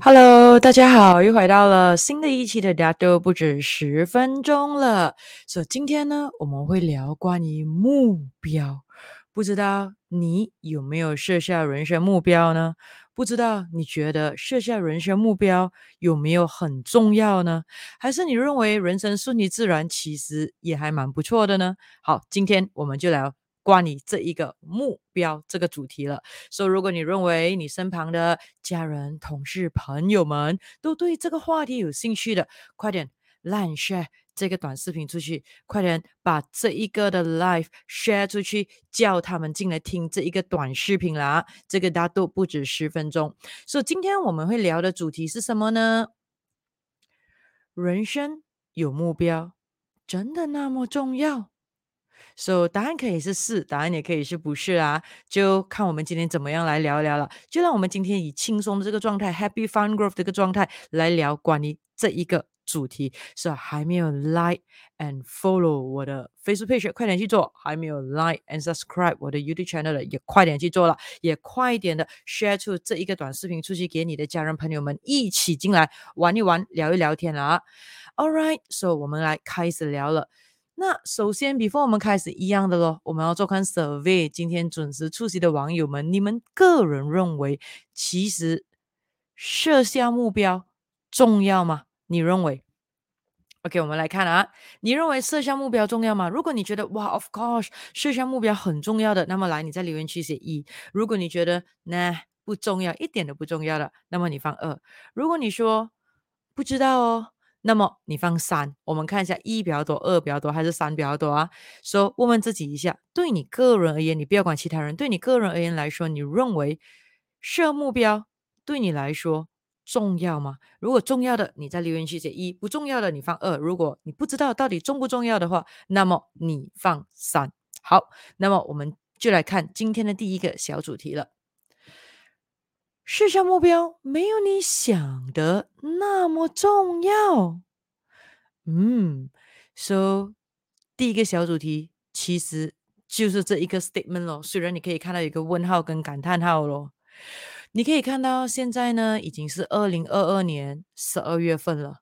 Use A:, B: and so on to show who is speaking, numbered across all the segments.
A: Hello，大家好，又回到了新的一期的大都不止十分钟了。所以今天呢，我们会聊关于目标。不知道你有没有设下人生目标呢？不知道你觉得设下人生目标有没有很重要呢？还是你认为人生顺其自然，其实也还蛮不错的呢？好，今天我们就聊。关于这一个目标这个主题了，所以如果你认为你身旁的家人、同事、朋友们都对这个话题有兴趣的，快点 Line share 这个短视频出去，快点把这一个的 live share 出去，叫他们进来听这一个短视频啦。这个大都不止十分钟。所以今天我们会聊的主题是什么呢？人生有目标，真的那么重要？所以答案可以是是，答案也可以是不是啊？就看我们今天怎么样来聊一聊了。就让我们今天以轻松的这个状态，Happy Fun Growth 这个状态来聊关于这一个主题。所以还没有 Like and Follow 我的 Facebook page，快点去做；还没有 Like and Subscribe 我的 YouTube channel 的，也快点去做了，也快一点的 Share 出这一个短视频出去，给你的家人朋友们一起进来玩一玩，聊一聊天了啊。All right，so 我们来开始聊了。那首先，before 我们开始一样的咯，我们要做看 survey。今天准时出席的网友们，你们个人认为，其实设下目标重要吗？你认为？OK，我们来看啊，你认为设下目标重要吗？如果你觉得哇，of course，设下目标很重要的，那么来你在留言区写一。如果你觉得那不重要，一点都不重要的，那么你放二。如果你说不知道哦。那么你放三，我们看一下一比较多，二比较多，还是三比较多啊？说、问问自己一下，对你个人而言，你不要管其他人，对你个人而言来说，你认为设目标对你来说重要吗？如果重要的，你在留言区写一；不重要的，你放二。如果你不知道到底重不重要的话，那么你放三。好，那么我们就来看今天的第一个小主题了。设下目标没有你想的那么重要。嗯，so 第一个小主题其实就是这一个 statement 咯。虽然你可以看到一个问号跟感叹号咯，你可以看到现在呢已经是二零二二年十二月份了，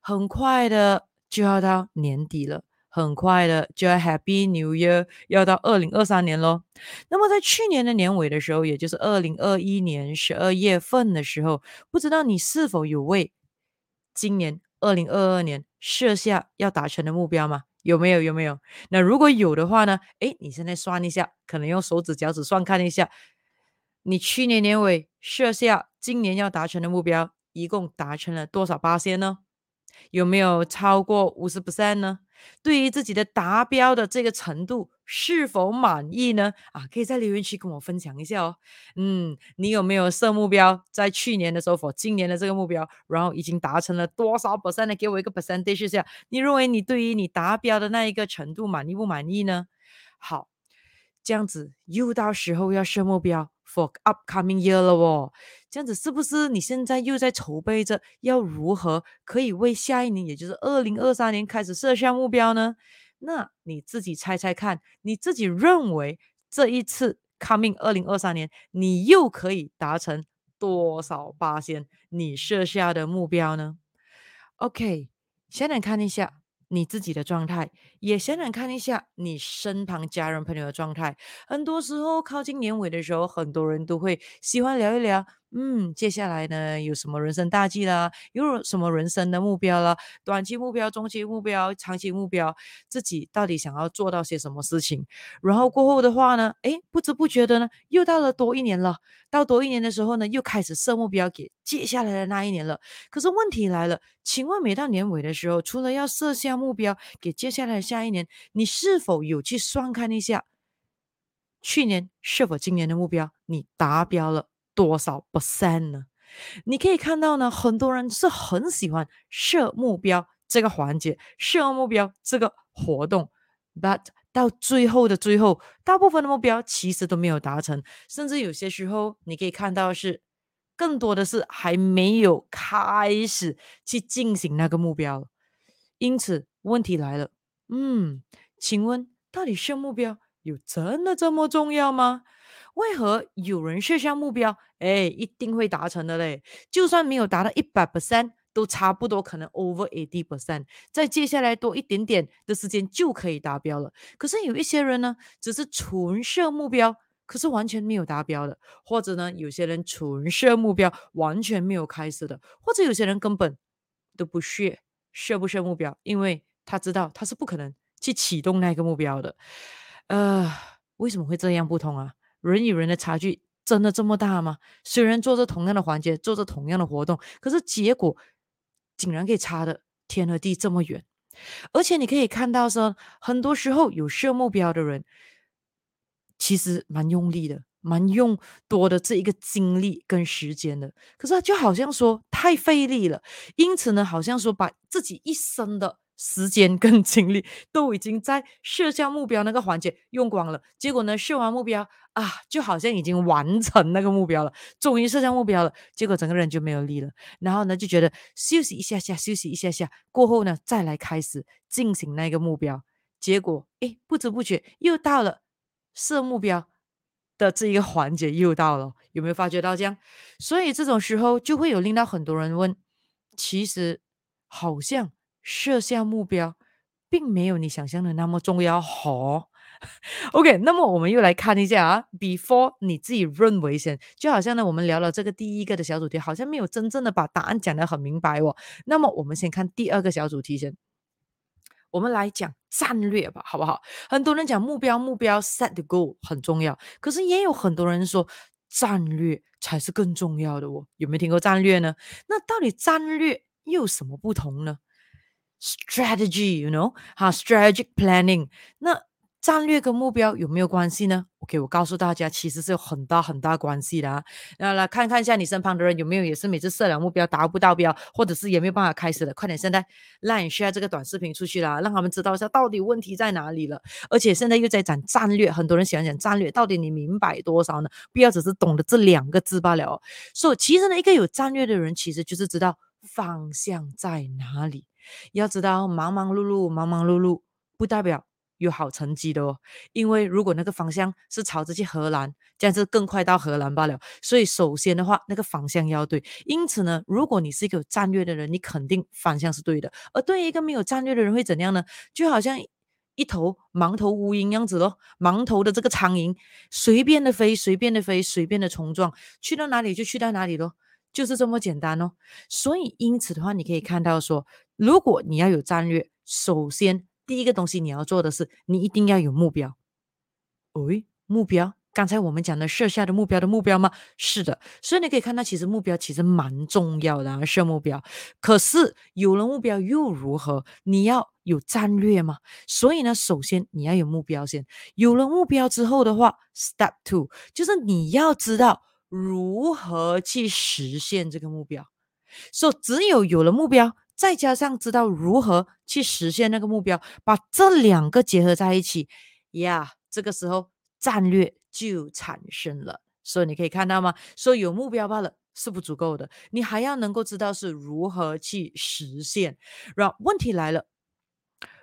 A: 很快的就要到年底了。很快的就要 Happy New Year，要到二零二三年咯。那么在去年的年尾的时候，也就是二零二一年十二月份的时候，不知道你是否有为今年二零二二年设下要达成的目标吗？有没有？有没有？那如果有的话呢？诶，你现在算一下，可能用手指脚趾算看一下，你去年年尾设下今年要达成的目标，一共达成了多少八仙呢？有没有超过五十 percent 呢？对于自己的达标的这个程度是否满意呢？啊，可以在留言区跟我分享一下哦。嗯，你有没有设目标？在去年的时候或今年的这个目标，然后已经达成了多少 percent 呢？给我一个 percentage 下，你认为你对于你达标的那一个程度满意不满意呢？好，这样子又到时候要设目标 for upcoming year 了哦。这样子是不是你现在又在筹备着要如何可以为下一年，也就是二零二三年开始设下目标呢？那你自己猜猜看，你自己认为这一次 coming 二零二三年，你又可以达成多少八仙你设下的目标呢？OK，先来看一下。你自己的状态，也想想看一下你身旁家人朋友的状态。很多时候靠近年尾的时候，很多人都会喜欢聊一聊，嗯，接下来呢有什么人生大计啦，有什么人生的目标啦，短期目标、中期目标、长期目标，自己到底想要做到些什么事情？然后过后的话呢，诶，不知不觉的呢，又到了多一年了。到多一年的时候呢，又开始设目标给接下来的那一年了。可是问题来了，请问每到年尾的时候，除了要设下目标给接下来的下一年，你是否有去算看一下去年是否今年的目标你达标了多少 percent 呢？你可以看到呢，很多人是很喜欢设目标这个环节，设目标这个活动，but 到最后的最后，大部分的目标其实都没有达成，甚至有些时候你可以看到是更多的是还没有开始去进行那个目标。因此问题来了，嗯，请问到底设目标有真的这么重要吗？为何有人设下目标，哎，一定会达成的嘞？就算没有达到一百 percent，都差不多可能 over eighty percent，再接下来多一点点的时间就可以达标了。可是有一些人呢，只是纯设目标，可是完全没有达标的；或者呢，有些人纯设目标，完全没有开始的；或者有些人根本都不屑设不设目标，因为他知道他是不可能去启动那个目标的。呃，为什么会这样不同啊？人与人的差距真的这么大吗？虽然做着同样的环节，做着同样的活动，可是结果竟然可以差的天和地这么远。而且你可以看到说，很多时候有设目标的人，其实蛮用力的，蛮用多的这一个精力跟时间的。可是就好像说太费力了，因此呢，好像说把自己一生的。时间跟 精力都已经在设下目标那个环节用光了，结果呢，设完目标啊，就好像已经完成那个目标了，终于设下目标了，结果整个人就没有力了，然后呢，就觉得休息一下下，休息一下下，过后呢，再来开始进行那个目标，结果诶，不知不觉又到了设目标的这一个环节又到了，有没有发觉到这样？所以这种时候就会有令到很多人问，其实好像。设下目标，并没有你想象的那么重要。好、哦、，OK，那么我们又来看一下啊。Before 你自己认为先，就好像呢，我们聊了这个第一个的小主题，好像没有真正的把答案讲得很明白哦。那么我们先看第二个小主题先，我们来讲战略吧，好不好？很多人讲目标，目标 set the goal 很重要，可是也有很多人说战略才是更重要的哦。有没有听过战略呢？那到底战略又有什么不同呢？Strategy，you know，哈，strategic planning，那战略跟目标有没有关系呢？OK，我告诉大家，其实是有很大很大关系的啊。那来看看一下你身旁的人有没有也是每次设了目标达不到标，或者是也没有办法开始的，快点现在让你 share 这个短视频出去啦，让他们知道一下到底问题在哪里了。而且现在又在讲战略，很多人喜欢讲战略，到底你明白多少呢？不要只是懂得这两个字罢了。所以其实呢，一个有战略的人，其实就是知道方向在哪里。要知道，忙忙碌碌，忙忙碌碌，不代表有好成绩的哦。因为如果那个方向是朝着去荷兰，这样子更快到荷兰罢了。所以，首先的话，那个方向要对。因此呢，如果你是一个有战略的人，你肯定方向是对的。而对于一个没有战略的人会怎样呢？就好像一头盲头乌蝇样子咯，盲头的这个苍蝇，随便的飞，随便的飞，随便的冲撞，去到哪里就去到哪里咯。就是这么简单哦，所以因此的话，你可以看到说，如果你要有战略，首先第一个东西你要做的是，你一定要有目标。诶，目标，刚才我们讲的设下的目标的目标吗？是的，所以你可以看到，其实目标其实蛮重要的啊，设目标。可是有了目标又如何？你要有战略吗？所以呢，首先你要有目标先。有了目标之后的话，Step Two 就是你要知道。如何去实现这个目标？所以只有有了目标，再加上知道如何去实现那个目标，把这两个结合在一起，呀，这个时候战略就产生了。所以你可以看到吗？说有目标罢了是不足够的，你还要能够知道是如何去实现。然后问题来了，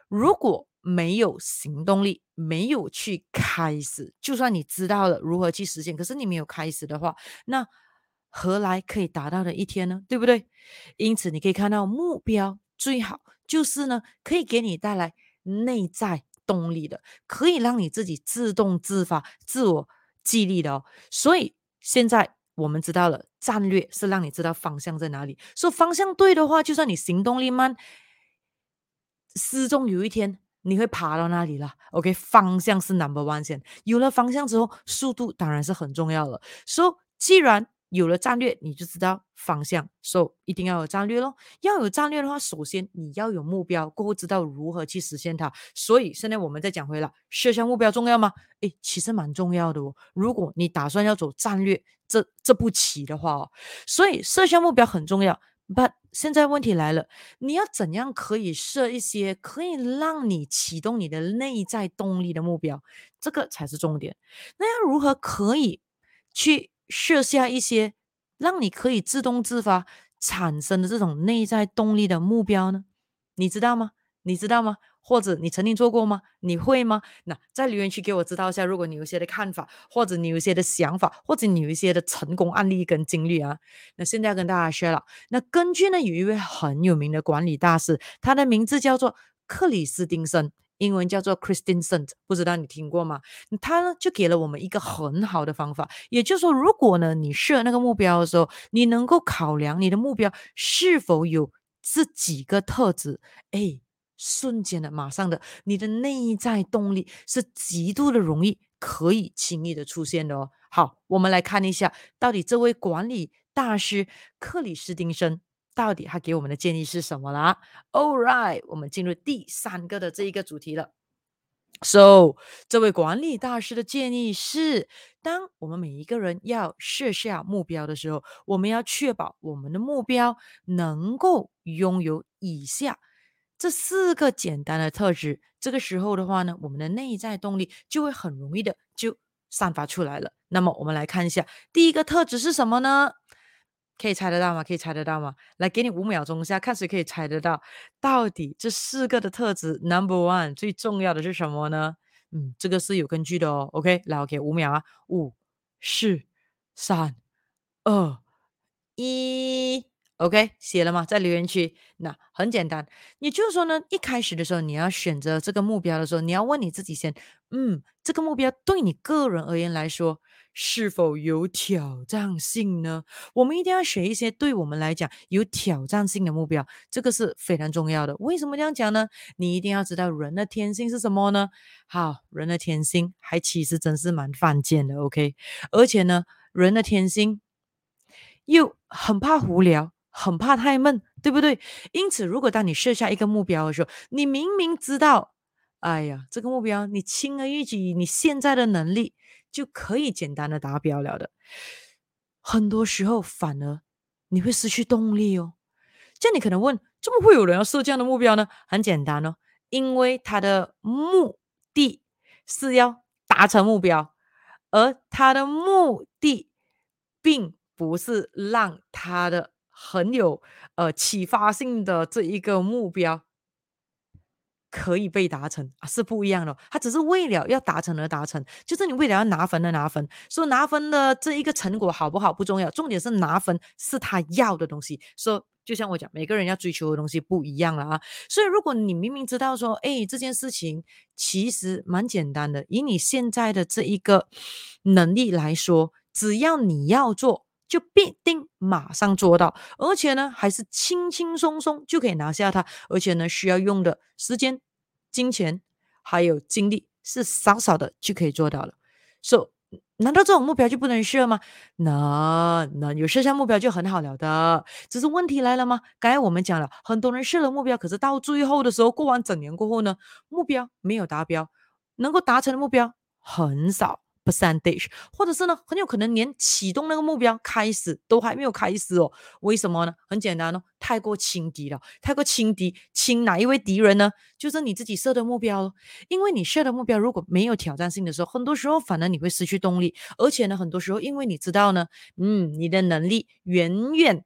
A: 如果没有行动力，没有去开始，就算你知道了如何去实现，可是你没有开始的话，那何来可以达到的一天呢？对不对？因此，你可以看到目标最好就是呢，可以给你带来内在动力的，可以让你自己自动自发、自我激励的哦。所以现在我们知道了，战略是让你知道方向在哪里。说方向对的话，就算你行动力慢，始终有一天。你会爬到那里了，OK？方向是 number one 先，有了方向之后，速度当然是很重要了。So，，既然有了战略，你就知道方向，So，一定要有战略咯。要有战略的话，首先你要有目标，过后知道如何去实现它。所以，现在我们再讲回来，设下目标重要吗？诶，其实蛮重要的哦。如果你打算要走战略这这步棋的话哦，所以设下目标很重要。But 现在问题来了，你要怎样可以设一些可以让你启动你的内在动力的目标？这个才是重点。那要如何可以去设下一些让你可以自动自发产生的这种内在动力的目标呢？你知道吗？你知道吗？或者你曾经做过吗？你会吗？那在留言区给我知道一下，如果你有一些的看法，或者你有一些的想法，或者你有一些的成功案例跟经历啊，那现在要跟大家 share 了。那根据呢，有一位很有名的管理大师，他的名字叫做克里斯汀森，英文叫做 Christensen，不知道你听过吗？他呢就给了我们一个很好的方法，也就是说，如果呢你设那个目标的时候，你能够考量你的目标是否有这几个特质，哎。瞬间的，马上的，你的内在动力是极度的容易可以轻易的出现的哦。好，我们来看一下，到底这位管理大师克里斯汀森到底他给我们的建议是什么啦？All right，我们进入第三个的这一个主题了。So，这位管理大师的建议是，当我们每一个人要设下目标的时候，我们要确保我们的目标能够拥有以下。这四个简单的特质，这个时候的话呢，我们的内在动力就会很容易的就散发出来了。那么我们来看一下，第一个特质是什么呢？可以猜得到吗？可以猜得到吗？来，给你五秒钟下，看谁可以猜得到。到底这四个的特质，Number one 最重要的是什么呢？嗯，这个是有根据的哦。OK，来，OK，五秒啊，五、四、三、二、一。OK，写了吗？在留言区。那很简单，也就是说呢，一开始的时候你要选择这个目标的时候，你要问你自己先，嗯，这个目标对你个人而言来说是否有挑战性呢？我们一定要选一些对我们来讲有挑战性的目标，这个是非常重要的。为什么这样讲呢？你一定要知道人的天性是什么呢？好，人的天性还其实真是蛮犯贱的。OK，而且呢，人的天性又很怕无聊。很怕太闷，对不对？因此，如果当你设下一个目标的时候，你明明知道，哎呀，这个目标你轻而易举，你现在的能力就可以简单的达标了的，很多时候反而你会失去动力哦。这样你可能问，怎么会有人要设这样的目标呢？很简单哦，因为他的目的是要达成目标，而他的目的并不是让他的。很有呃启发性的这一个目标可以被达成，是不一样的。他只是为了要达成而达成，就是你为了要拿分而拿分。说拿分的这一个成果好不好不重要，重点是拿分是他要的东西。说就像我讲，每个人要追求的东西不一样了啊。所以如果你明明知道说，哎，这件事情其实蛮简单的，以你现在的这一个能力来说，只要你要做。就必定马上做到，而且呢，还是轻轻松松就可以拿下它，而且呢，需要用的时间、金钱还有精力是少少的就可以做到了。So，难道这种目标就不能设吗？能，能有设下目标就很好了的。只是问题来了吗？刚才我们讲了，很多人设了目标，可是到最后的时候，过完整年过后呢，目标没有达标，能够达成的目标很少。percentage，或者是呢，很有可能连启动那个目标开始都还没有开始哦。为什么呢？很简单哦，太过轻敌了，太过轻敌，轻哪一位敌人呢？就是你自己设的目标哦。因为你设的目标如果没有挑战性的时候，很多时候反而你会失去动力，而且呢，很多时候因为你知道呢，嗯，你的能力远远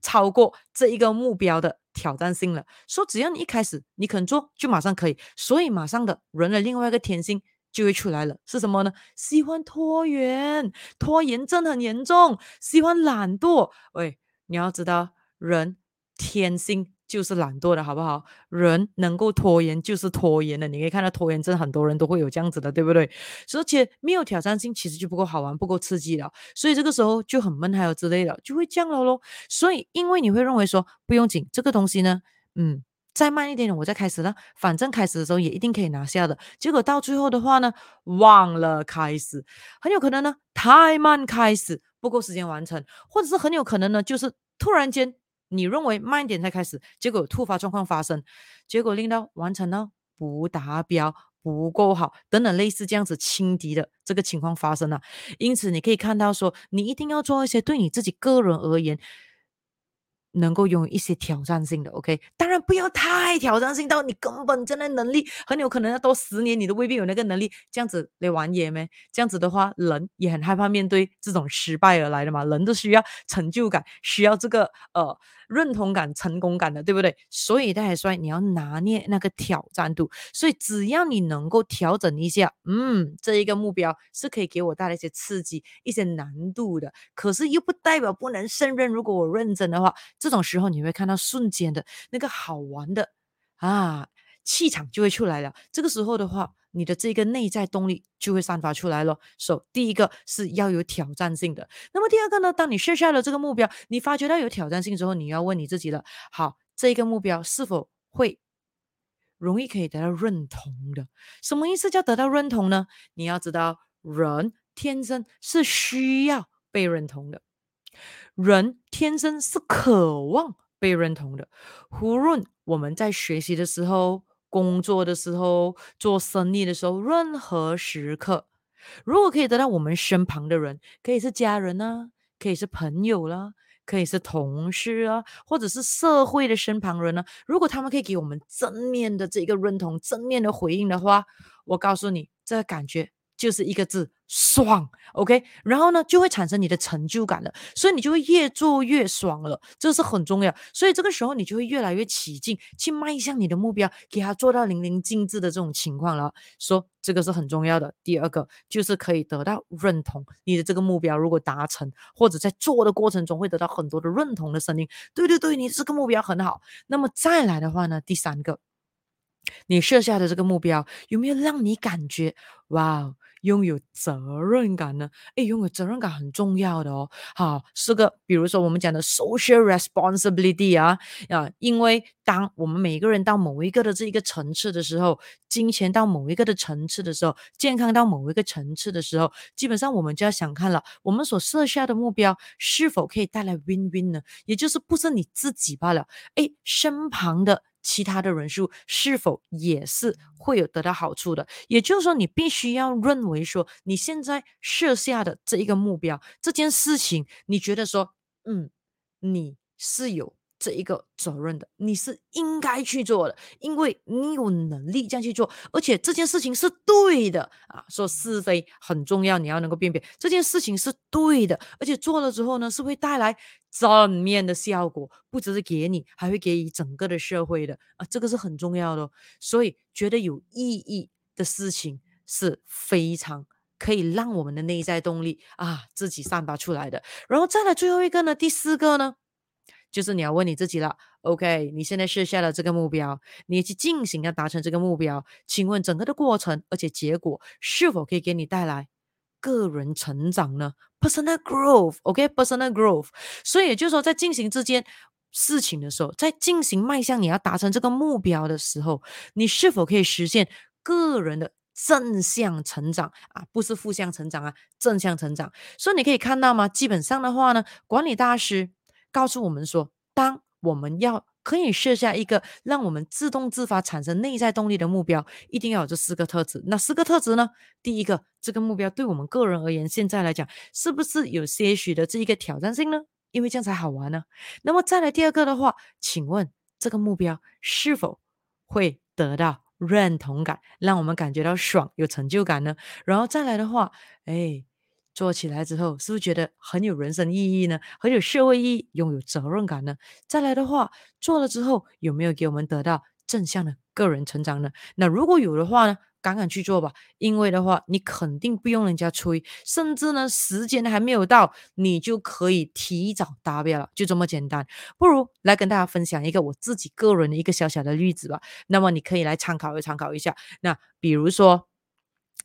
A: 超过这一个目标的挑战性了。说只要你一开始你肯做，就马上可以。所以马上的人的另外一个天性。就会出来了，是什么呢？喜欢拖延，拖延症很严重。喜欢懒惰，喂，你要知道，人天性就是懒惰的，好不好？人能够拖延就是拖延的。你可以看到拖延症，很多人都会有这样子的，对不对？而且没有挑战性，其实就不够好玩，不够刺激了。所以这个时候就很闷，还有之类的，就会降了咯。所以，因为你会认为说不用紧，这个东西呢，嗯。再慢一点点，我再开始呢。反正开始的时候也一定可以拿下的。结果到最后的话呢，忘了开始，很有可能呢太慢开始，不够时间完成，或者是很有可能呢，就是突然间你认为慢一点才开始，结果有突发状况发生，结果令到完成了不达标、不够好等等类似这样子轻敌的这个情况发生了。因此你可以看到说，你一定要做一些对你自己个人而言。能够拥有一些挑战性的，OK，当然不要太挑战性到你根本真的能力很有可能要多十年你都未必有那个能力，这样子来玩野没？这样子的话，人也很害怕面对这种失败而来的嘛。人都需要成就感，需要这个呃认同感、成功感的，对不对？所以大家说，你要拿捏那个挑战度。所以只要你能够调整一下，嗯，这一个目标是可以给我带来一些刺激、一些难度的，可是又不代表不能胜任。如果我认真的话，这种时候你会看到瞬间的那个好玩的啊气场就会出来了。这个时候的话。你的这个内在动力就会散发出来了。所第一个是要有挑战性的。那么第二个呢？当你设下了这个目标，你发觉到有挑战性之后，你要问你自己了：好，这个目标是否会容易可以得到认同的？什么意思叫得到认同呢？你要知道，人天生是需要被认同的，人天生是渴望被认同的。无论我们在学习的时候。工作的时候，做生意的时候，任何时刻，如果可以得到我们身旁的人，可以是家人呢，可以是朋友啦、可以是同事啊，或者是社会的身旁人呢、如果他们可以给我们正面的这个认同、正面的回应的话，我告诉你，这个感觉。就是一个字爽，OK，然后呢就会产生你的成就感了，所以你就会越做越爽了，这是很重要。所以这个时候你就会越来越起劲，去迈向你的目标，给它做到淋漓尽致的这种情况了。说这个是很重要的。第二个就是可以得到认同，你的这个目标如果达成，或者在做的过程中会得到很多的认同的声音。对对对，你这个目标很好。那么再来的话呢，第三个，你设下的这个目标有没有让你感觉哇？拥有责任感呢？诶，拥有责任感很重要的哦。好，是个，比如说我们讲的 social responsibility 啊啊，因为当我们每一个人到某一个的这一个层次的时候，金钱到某一个的层次的时候，健康到某一个层次的时候，基本上我们就要想看了，我们所设下的目标是否可以带来 win win 呢？也就是不是你自己罢了，诶，身旁的。其他的人数是否也是会有得到好处的？也就是说，你必须要认为说，你现在设下的这一个目标，这件事情，你觉得说，嗯，你是有。这一个责任的，你是应该去做的，因为你有能力这样去做，而且这件事情是对的啊。说是非很重要，你要能够辨别这件事情是对的，而且做了之后呢，是会带来正面的效果，不只是给你，还会给予整个的社会的啊，这个是很重要的。所以觉得有意义的事情是非常可以让我们的内在动力啊自己散发出来的。然后再来最后一个呢，第四个呢。就是你要问你自己了，OK？你现在设下了这个目标，你去进行要达成这个目标，请问整个的过程，而且结果是否可以给你带来个人成长呢？Personal growth，OK？Personal growth。所以也就是说，在进行这件事情的时候，在进行迈向你要达成这个目标的时候，你是否可以实现个人的正向成长啊？不是负向成长啊，正向成长。所以你可以看到吗？基本上的话呢，管理大师。告诉我们说，当我们要可以设下一个让我们自动自发产生内在动力的目标，一定要有这四个特质。那四个特质呢？第一个，这个目标对我们个人而言，现在来讲，是不是有些许的这一个挑战性呢？因为这样才好玩呢。那么再来第二个的话，请问这个目标是否会得到认同感，让我们感觉到爽、有成就感呢？然后再来的话，哎。做起来之后，是不是觉得很有人生意义呢？很有社会意义，拥有责任感呢？再来的话，做了之后有没有给我们得到正向的个人成长呢？那如果有的话呢，赶紧去做吧，因为的话，你肯定不用人家催，甚至呢，时间还没有到，你就可以提早达标了，就这么简单。不如来跟大家分享一个我自己个人的一个小小的例子吧。那么你可以来参考一参考一下。那比如说，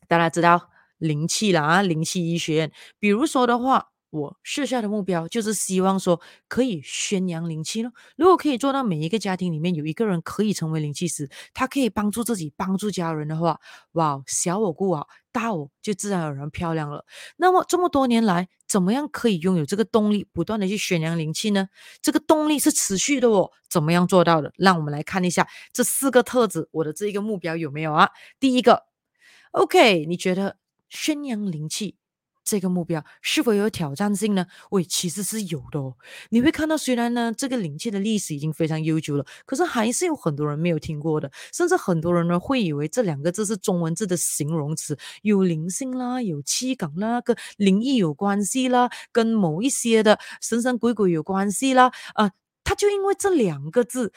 A: 大家知道。灵气啦，灵气医学院。比如说的话，我设下的目标就是希望说可以宣扬灵气咯。如果可以做到每一个家庭里面有一个人可以成为灵气师，他可以帮助自己、帮助家人的话，哇，小我顾好，大我就自然而然漂亮了。那么这么多年来，怎么样可以拥有这个动力，不断的去宣扬灵气呢？这个动力是持续的哦。怎么样做到的？让我们来看一下这四个特质，我的这一个目标有没有啊？第一个，OK，你觉得？宣扬灵气这个目标是否有挑战性呢？喂，其实是有的哦。你会看到，虽然呢这个灵气的历史已经非常悠久了，可是还是有很多人没有听过的，甚至很多人呢会以为这两个字是中文字的形容词，有灵性啦，有气感啦，跟灵异有关系啦，跟某一些的神神鬼鬼有关系啦，啊、呃。他就因为这两个字。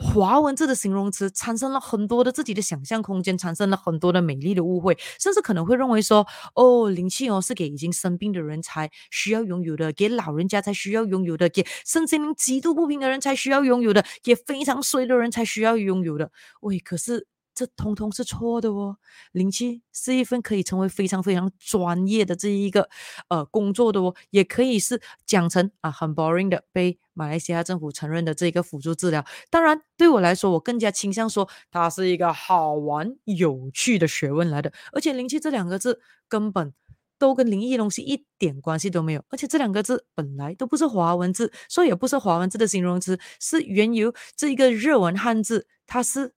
A: 华文字的形容词产生了很多的自己的想象空间，产生了很多的美丽的误会，甚至可能会认为说，哦，灵气哦是给已经生病的人才需要拥有的，给老人家才需要拥有的，给身心灵极度不平的人才需要拥有的，给非常衰的人才需要拥有的。喂，可是。这通通是错的哦，灵气是一份可以成为非常非常专业的这一个呃工作的哦，也可以是讲成啊很 boring 的被马来西亚政府承认的这个辅助治疗。当然，对我来说，我更加倾向说它是一个好玩有趣的学问来的。而且，灵气这两个字根本都跟灵异东西一点关系都没有，而且这两个字本来都不是华文字，所以也不是华文字的形容词，是源于这一个日文汉字，它是。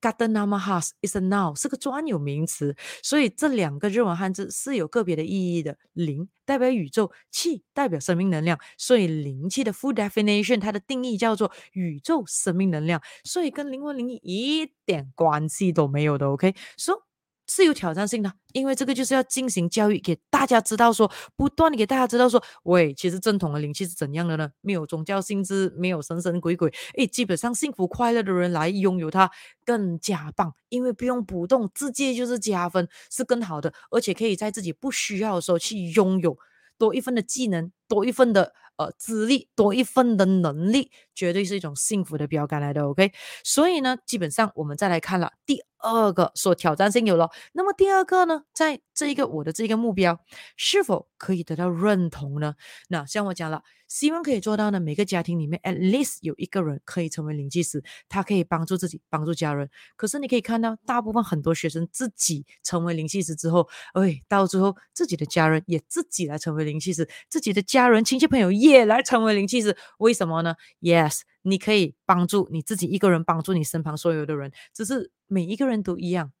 A: Garden nama has is a noun，是个专有名词，所以这两个日文汉字是有个别的意义的。灵代表宇宙，气代表生命能量，所以灵气的 full definition 它的定义叫做宇宙生命能量，所以跟灵魂灵异一点关系都没有的。OK，so。是有挑战性的，因为这个就是要进行教育，给大家知道说，不断的给大家知道说，喂，其实正统的灵气是怎样的呢？没有宗教性质，没有神神鬼鬼，诶，基本上幸福快乐的人来拥有它更加棒，因为不用补洞，直接就是加分，是更好的，而且可以在自己不需要的时候去拥有多一份的技能，多一份的。呃，资历多一份的能力，绝对是一种幸福的标杆来的。OK，所以呢，基本上我们再来看了第二个说挑战性有了，那么第二个呢，在这一个我的这个目标是否可以得到认同呢？那像我讲了。希望可以做到呢。每个家庭里面，at least 有一个人可以成为灵气师，他可以帮助自己，帮助家人。可是你可以看到，大部分很多学生自己成为灵气师之后，哎，到最后自己的家人也自己来成为灵气师，自己的家家人、亲戚、朋友也来成为灵气师。为什么呢？Yes，你可以帮助你自己一个人，帮助你身旁所有的人，只是每一个人都一样。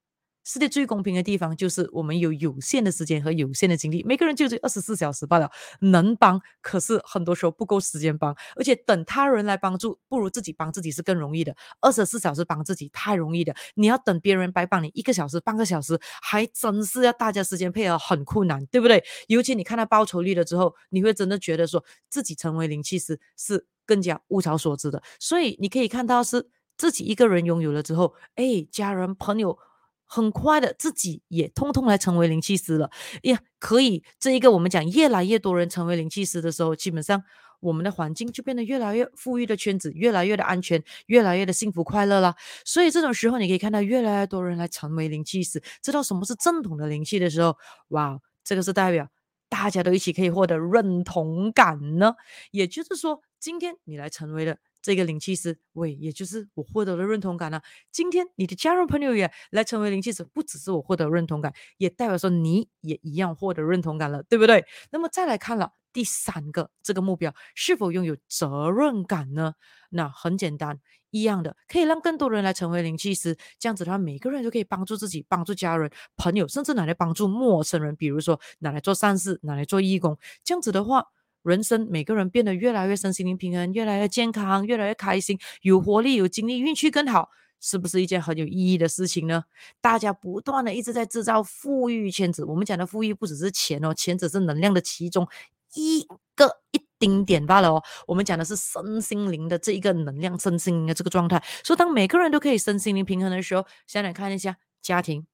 A: 世界最公平的地方就是我们有有限的时间和有限的精力，每个人就只有二十四小时罢了，能帮，可是很多时候不够时间帮，而且等他人来帮助，不如自己帮自己是更容易的。二十四小时帮自己太容易的，你要等别人来帮你一个小时、半个小时，还真是要大家时间配合很困难，对不对？尤其你看到报酬率了之后，你会真的觉得说自己成为灵气师是更加物超所值的。所以你可以看到是自己一个人拥有了之后，哎，家人朋友。很快的，自己也通通来成为灵气师了呀！可以，这一个我们讲，越来越多人成为灵气师的时候，基本上我们的环境就变得越来越富裕的圈子，越来越的安全，越来越的幸福快乐啦。所以这种时候，你可以看到越来越多人来成为灵气师，知道什么是正统的灵气的时候，哇，这个是代表大家都一起可以获得认同感呢。也就是说，今天你来成为了。这个灵气师，喂，也就是我获得了认同感了。今天你的家人朋友也来成为灵气师，不只是我获得认同感，也代表说你也一样获得认同感了，对不对？那么再来看了第三个这个目标，是否拥有责任感呢？那很简单，一样的，可以让更多人来成为灵气师，这样子的话，每个人都可以帮助自己、帮助家人、朋友，甚至拿来帮助陌生人，比如说拿来做善事、拿来做义工，这样子的话。人生每个人变得越来越身心灵平衡，越来越健康，越来越开心，有活力，有精力，运气更好，是不是一件很有意义的事情呢？大家不断的一直在制造富裕圈子，我们讲的富裕不只是钱哦，钱只是能量的其中一个一丁点罢了哦。我们讲的是身心灵的这一个能量，身心灵的这个状态。所以当每个人都可以身心灵平衡的时候，先来看一下家庭、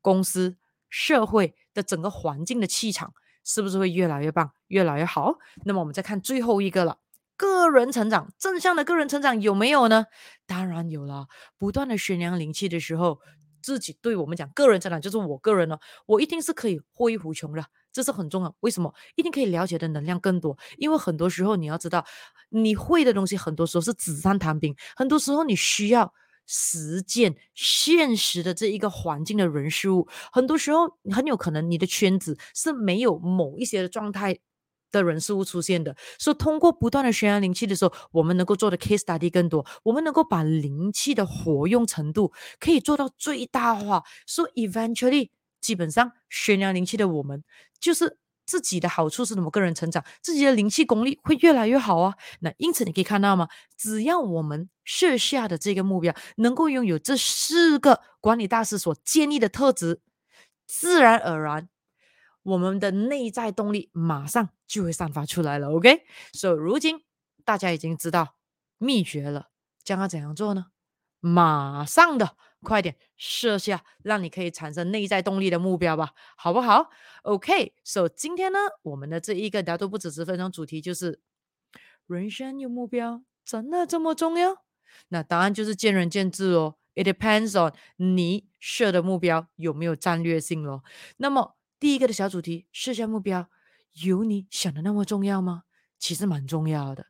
A: 公司、社会的整个环境的气场。是不是会越来越棒，越来越好？那么我们再看最后一个了，个人成长，正向的个人成长有没有呢？当然有了。不断的宣扬灵气的时候，自己对我们讲个人成长，就是我个人呢，我一定是可以获益无穷的，这是很重要。为什么？一定可以了解的能量更多，因为很多时候你要知道，你会的东西很多时候是纸上谈兵，很多时候你需要。实践现实的这一个环境的人事物，很多时候很有可能你的圈子是没有某一些的状态的人事物出现的。所以通过不断的宣扬灵气的时候，我们能够做的 case study 更多，我们能够把灵气的活用程度可以做到最大化。所以 eventually 基本上宣扬灵气的我们就是。自己的好处是什么？个人成长，自己的灵气功力会越来越好啊。那因此你可以看到吗？只要我们设下的这个目标能够拥有这四个管理大师所建立的特质，自然而然，我们的内在动力马上就会散发出来了。OK，所以如今大家已经知道秘诀了，将要怎样做呢？马上的，快点设下让你可以产生内在动力的目标吧，好不好？OK，so、今天呢，我们的这一个大都不止十分钟主题就是：人生有目标真的这么重要？那答案就是见仁见智哦。It depends on 你设的目标有没有战略性咯。那么第一个的小主题，设下目标，有你想的那么重要吗？其实蛮重要的，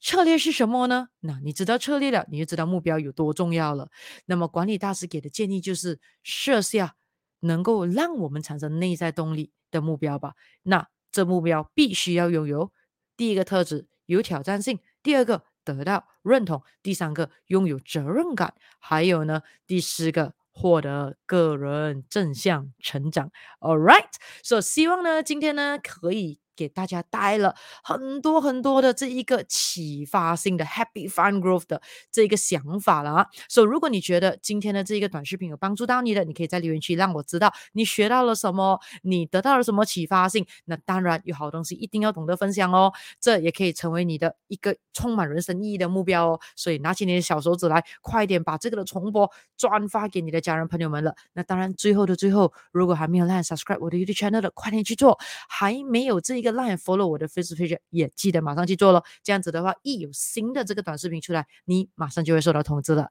A: 策略是什么呢？那你知道策略了，你就知道目标有多重要了。那么管理大师给的建议就是设下能够让我们产生内在动力的目标吧。那这目标必须要拥有第一个特质，有挑战性；第二个得到认同；第三个拥有责任感；还有呢，第四个获得个人正向成长。All right，so 希望呢，今天呢可以。给大家带了很多很多的这一个启发性的 Happy Fun Growth 的这一个想法了啊！所以如果你觉得今天的这一个短视频有帮助到你的，你可以在留言区让我知道你学到了什么，你得到了什么启发性。那当然有好东西一定要懂得分享哦，这也可以成为你的一个充满人生意义的目标哦。所以拿起你的小手指来，快点把这个的重播转发给你的家人朋友们了。那当然最后的最后，如果还没有来 subscribe 我的 YouTube channel 的，快点去做。还没有这一个。Line follow 我的 Facebook page 也记得马上去做咯。这样子的话，一有新的这个短视频出来，你马上就会收到通知了。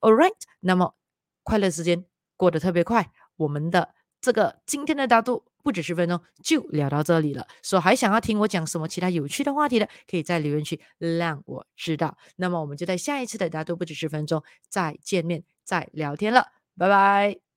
A: All right，那么快乐时间过得特别快，我们的这个今天的大度不止十分钟就聊到这里了。说还想要听我讲什么其他有趣的话题的，可以在留言区让我知道。那么我们就在下一次的大度不止十分钟再见面再聊天了，拜拜。